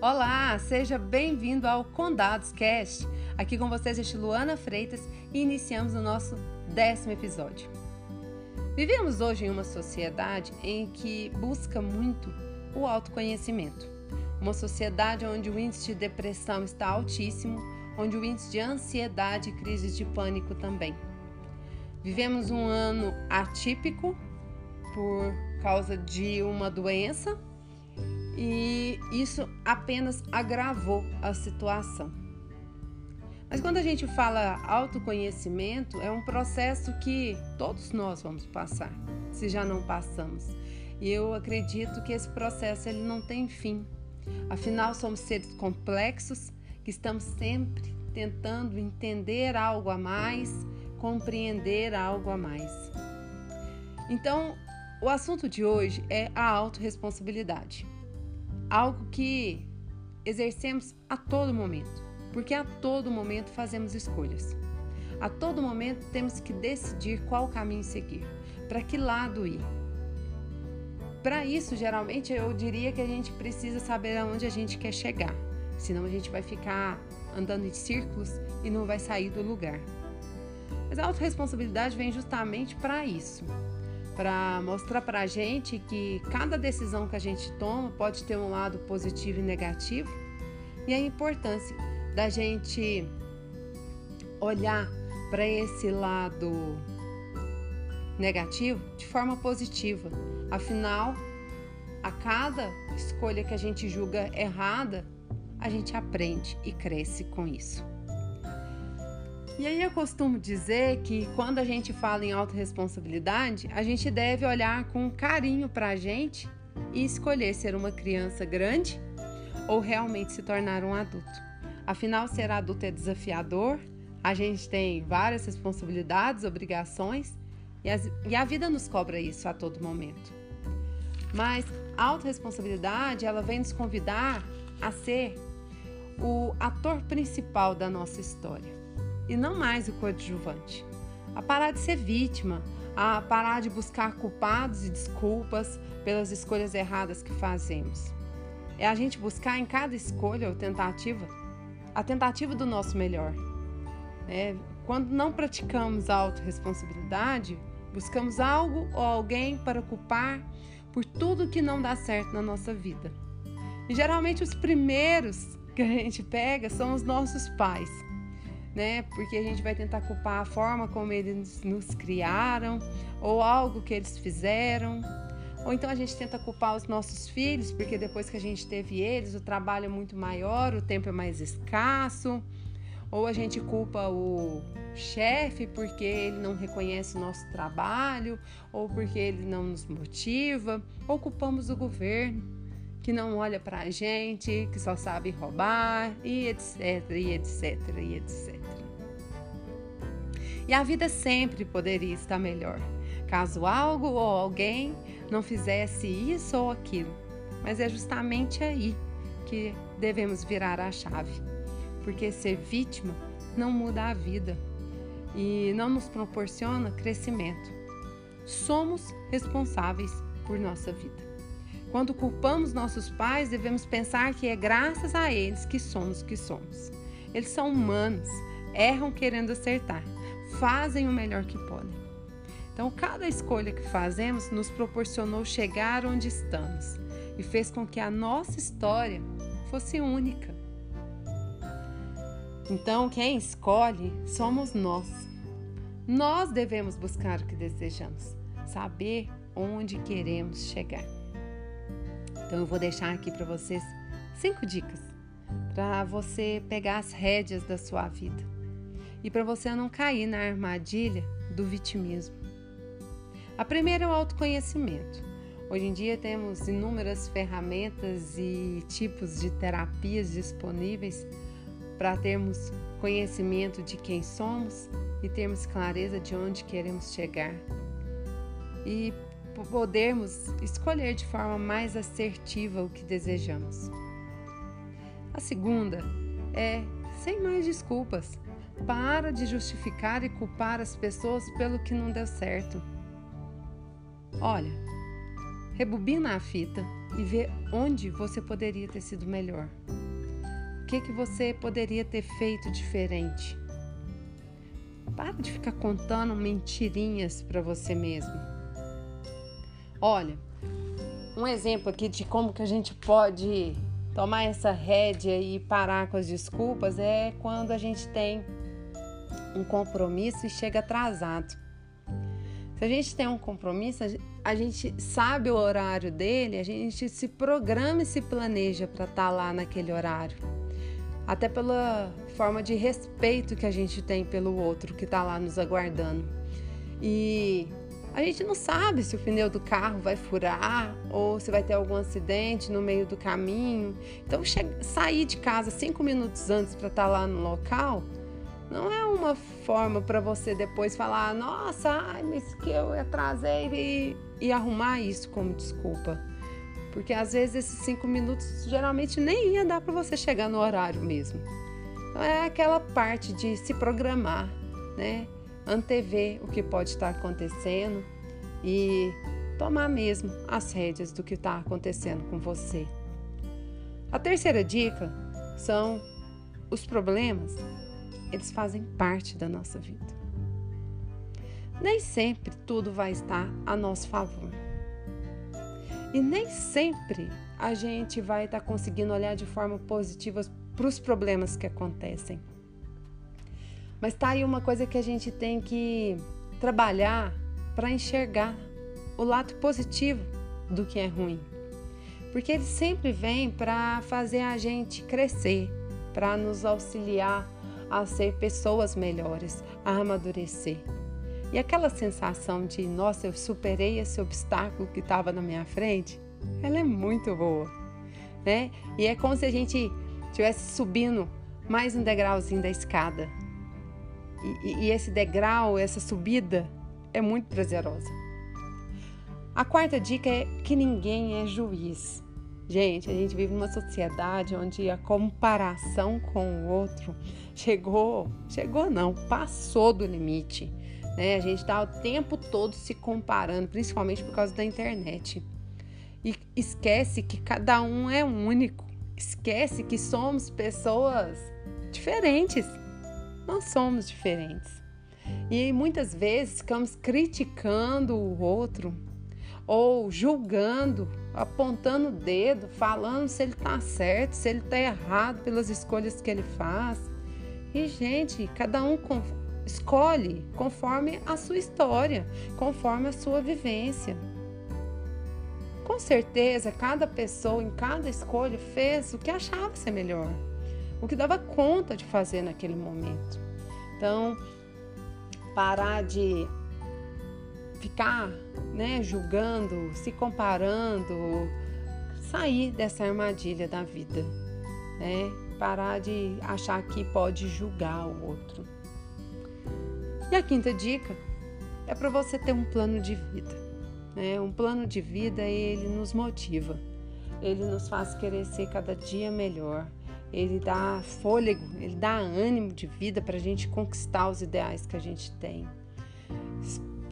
Olá, seja bem-vindo ao Condados Cast. Aqui com vocês é Luana Freitas e iniciamos o nosso décimo episódio. Vivemos hoje em uma sociedade em que busca muito o autoconhecimento. Uma sociedade onde o índice de depressão está altíssimo, onde o índice de ansiedade e crises de pânico também. Vivemos um ano atípico por causa de uma doença e isso apenas agravou a situação. Mas quando a gente fala autoconhecimento, é um processo que todos nós vamos passar, se já não passamos. E eu acredito que esse processo ele não tem fim. Afinal, somos seres complexos que estamos sempre tentando entender algo a mais, compreender algo a mais. Então, o assunto de hoje é a autorresponsabilidade. Algo que exercemos a todo momento, porque a todo momento fazemos escolhas. A todo momento temos que decidir qual caminho seguir, para que lado ir. Para isso, geralmente, eu diria que a gente precisa saber aonde a gente quer chegar, senão a gente vai ficar andando em círculos e não vai sair do lugar. Mas a autorresponsabilidade vem justamente para isso, para mostrar para a gente que cada decisão que a gente toma pode ter um lado positivo e negativo e a importância da gente olhar para esse lado negativo de forma positiva. Afinal, a cada escolha que a gente julga errada, a gente aprende e cresce com isso. E aí eu costumo dizer que quando a gente fala em autorresponsabilidade, a gente deve olhar com carinho para a gente e escolher ser uma criança grande ou realmente se tornar um adulto. Afinal, ser adulto é desafiador, a gente tem várias responsabilidades, obrigações e, as, e a vida nos cobra isso a todo momento. Mas a autorresponsabilidade, ela vem nos convidar a ser o ator principal da nossa história e não mais o coadjuvante. A parar de ser vítima, a parar de buscar culpados e desculpas pelas escolhas erradas que fazemos. É a gente buscar em cada escolha ou tentativa a tentativa do nosso melhor. É, quando não praticamos a autorresponsabilidade, buscamos algo ou alguém para culpar por tudo que não dá certo na nossa vida. E geralmente os primeiros que a gente pega são os nossos pais né? Porque a gente vai tentar culpar a forma como eles nos criaram ou algo que eles fizeram. Ou então a gente tenta culpar os nossos filhos, porque depois que a gente teve eles, o trabalho é muito maior, o tempo é mais escasso. Ou a gente culpa o chefe porque ele não reconhece o nosso trabalho, ou porque ele não nos motiva, ou culpamos o governo que não olha para a gente, que só sabe roubar, e etc, e etc, e etc. E a vida sempre poderia estar melhor, caso algo ou alguém não fizesse isso ou aquilo. Mas é justamente aí que devemos virar a chave, porque ser vítima não muda a vida e não nos proporciona crescimento. Somos responsáveis por nossa vida. Quando culpamos nossos pais, devemos pensar que é graças a eles que somos o que somos. Eles são humanos, erram querendo acertar, fazem o melhor que podem. Então, cada escolha que fazemos nos proporcionou chegar onde estamos e fez com que a nossa história fosse única. Então, quem escolhe somos nós. Nós devemos buscar o que desejamos, saber onde queremos chegar. Então eu vou deixar aqui para vocês cinco dicas para você pegar as rédeas da sua vida e para você não cair na armadilha do vitimismo. A primeira é o autoconhecimento. Hoje em dia temos inúmeras ferramentas e tipos de terapias disponíveis para termos conhecimento de quem somos e termos clareza de onde queremos chegar. E podermos escolher de forma mais assertiva o que desejamos. A segunda é sem mais desculpas. Para de justificar e culpar as pessoas pelo que não deu certo. Olha, rebobina a fita e ver onde você poderia ter sido melhor. O que, que você poderia ter feito diferente. Para de ficar contando mentirinhas para você mesmo. Olha, um exemplo aqui de como que a gente pode tomar essa rédea e parar com as desculpas é quando a gente tem um compromisso e chega atrasado. Se a gente tem um compromisso, a gente sabe o horário dele, a gente se programa e se planeja para estar tá lá naquele horário. Até pela forma de respeito que a gente tem pelo outro que está lá nos aguardando. E a gente não sabe se o pneu do carro vai furar ou se vai ter algum acidente no meio do caminho. Então, sair de casa cinco minutos antes para estar tá lá no local não é uma forma para você depois falar, nossa, ai, mas que eu atrasei e, e arrumar isso como desculpa. Porque às vezes esses cinco minutos geralmente nem ia dar para você chegar no horário mesmo. Então é aquela parte de se programar, né? Antever o que pode estar acontecendo e tomar mesmo as rédeas do que está acontecendo com você. A terceira dica são os problemas eles fazem parte da nossa vida. Nem sempre tudo vai estar a nosso favor. E nem sempre a gente vai estar conseguindo olhar de forma positiva para os problemas que acontecem. Mas tá aí uma coisa que a gente tem que trabalhar para enxergar o lado positivo do que é ruim. Porque ele sempre vem para fazer a gente crescer, para nos auxiliar a ser pessoas melhores, a amadurecer. E aquela sensação de, nossa, eu superei esse obstáculo que estava na minha frente, ela é muito boa, né? E é como se a gente estivesse subindo mais um degrauzinho da escada. E, e, esse degrau, essa subida, é muito prazerosa. A quarta dica é que ninguém é juiz. Gente, a gente vive numa sociedade onde a comparação com o outro chegou, chegou não, passou do limite. Né? A gente está o tempo todo se comparando, principalmente por causa da internet. E esquece que cada um é único. Esquece que somos pessoas diferentes. Nós somos diferentes. E muitas vezes ficamos criticando o outro ou julgando, apontando o dedo, falando se ele está certo, se ele está errado pelas escolhas que ele faz. E, gente, cada um escolhe conforme a sua história, conforme a sua vivência. Com certeza, cada pessoa em cada escolha fez o que achava ser melhor, o que dava conta de fazer naquele momento. Então, parar de ficar né, julgando, se comparando, sair dessa armadilha da vida, né? Parar de achar que pode julgar o outro. E a quinta dica é para você ter um plano de vida. Né? Um plano de vida ele nos motiva, ele nos faz querer ser cada dia melhor, ele dá fôlego, ele dá ânimo de vida para a gente conquistar os ideais que a gente tem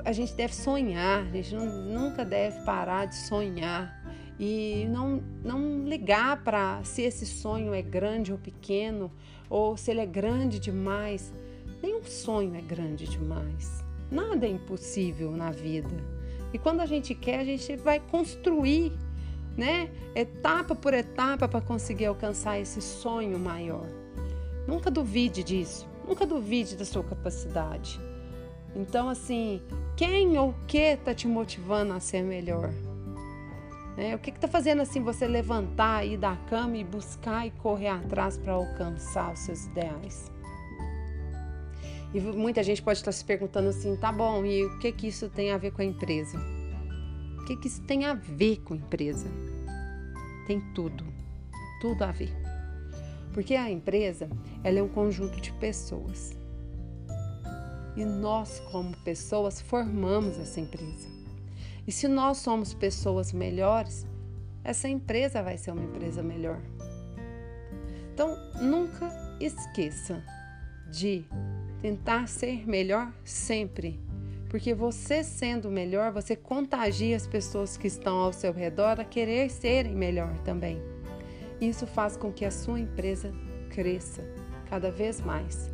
a gente deve sonhar, a gente não, nunca deve parar de sonhar e não, não ligar para se esse sonho é grande ou pequeno ou se ele é grande demais. Nenhum sonho é grande demais. Nada é impossível na vida. E quando a gente quer, a gente vai construir, né? Etapa por etapa para conseguir alcançar esse sonho maior. Nunca duvide disso. Nunca duvide da sua capacidade. Então, assim, quem ou o que está te motivando a ser melhor? É, o que está fazendo assim você levantar aí da cama e buscar e correr atrás para alcançar os seus ideais? E muita gente pode estar se perguntando assim, tá bom, e o que que isso tem a ver com a empresa? Que que isso tem a ver com a empresa? Tem tudo, tudo a ver. Porque a empresa, ela é um conjunto de pessoas e nós, como pessoas, formamos essa empresa. E se nós somos pessoas melhores, essa empresa vai ser uma empresa melhor. Então, nunca esqueça de tentar ser melhor sempre, Porque você sendo melhor, você contagia as pessoas que estão ao seu redor a querer serem melhor também. Isso faz com que a sua empresa cresça cada vez mais.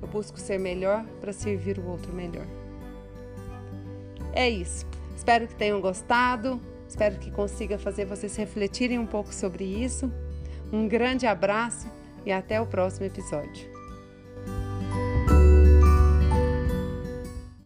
Eu busco ser melhor para servir o outro melhor. É isso. Espero que tenham gostado. Espero que consiga fazer vocês refletirem um pouco sobre isso. Um grande abraço e até o próximo episódio.